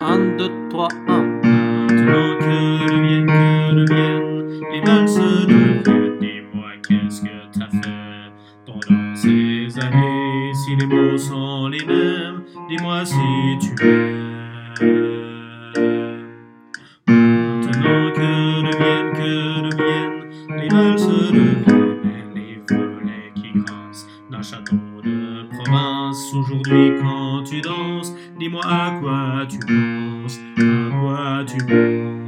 1, 2, 3, 1. Maintenant que deviennent, que deviennent les valses de Vienne, dis-moi qu'est-ce que t'as fait pendant ces années? Si les mots sont les mêmes, dis-moi si tu m'aimes. Maintenant que deviennent, que deviennent les valses de et les volets qui grincent d'un château de province. Aujourd'hui, quand tu danses, dis-moi à quoi tu penses, à quoi tu penses.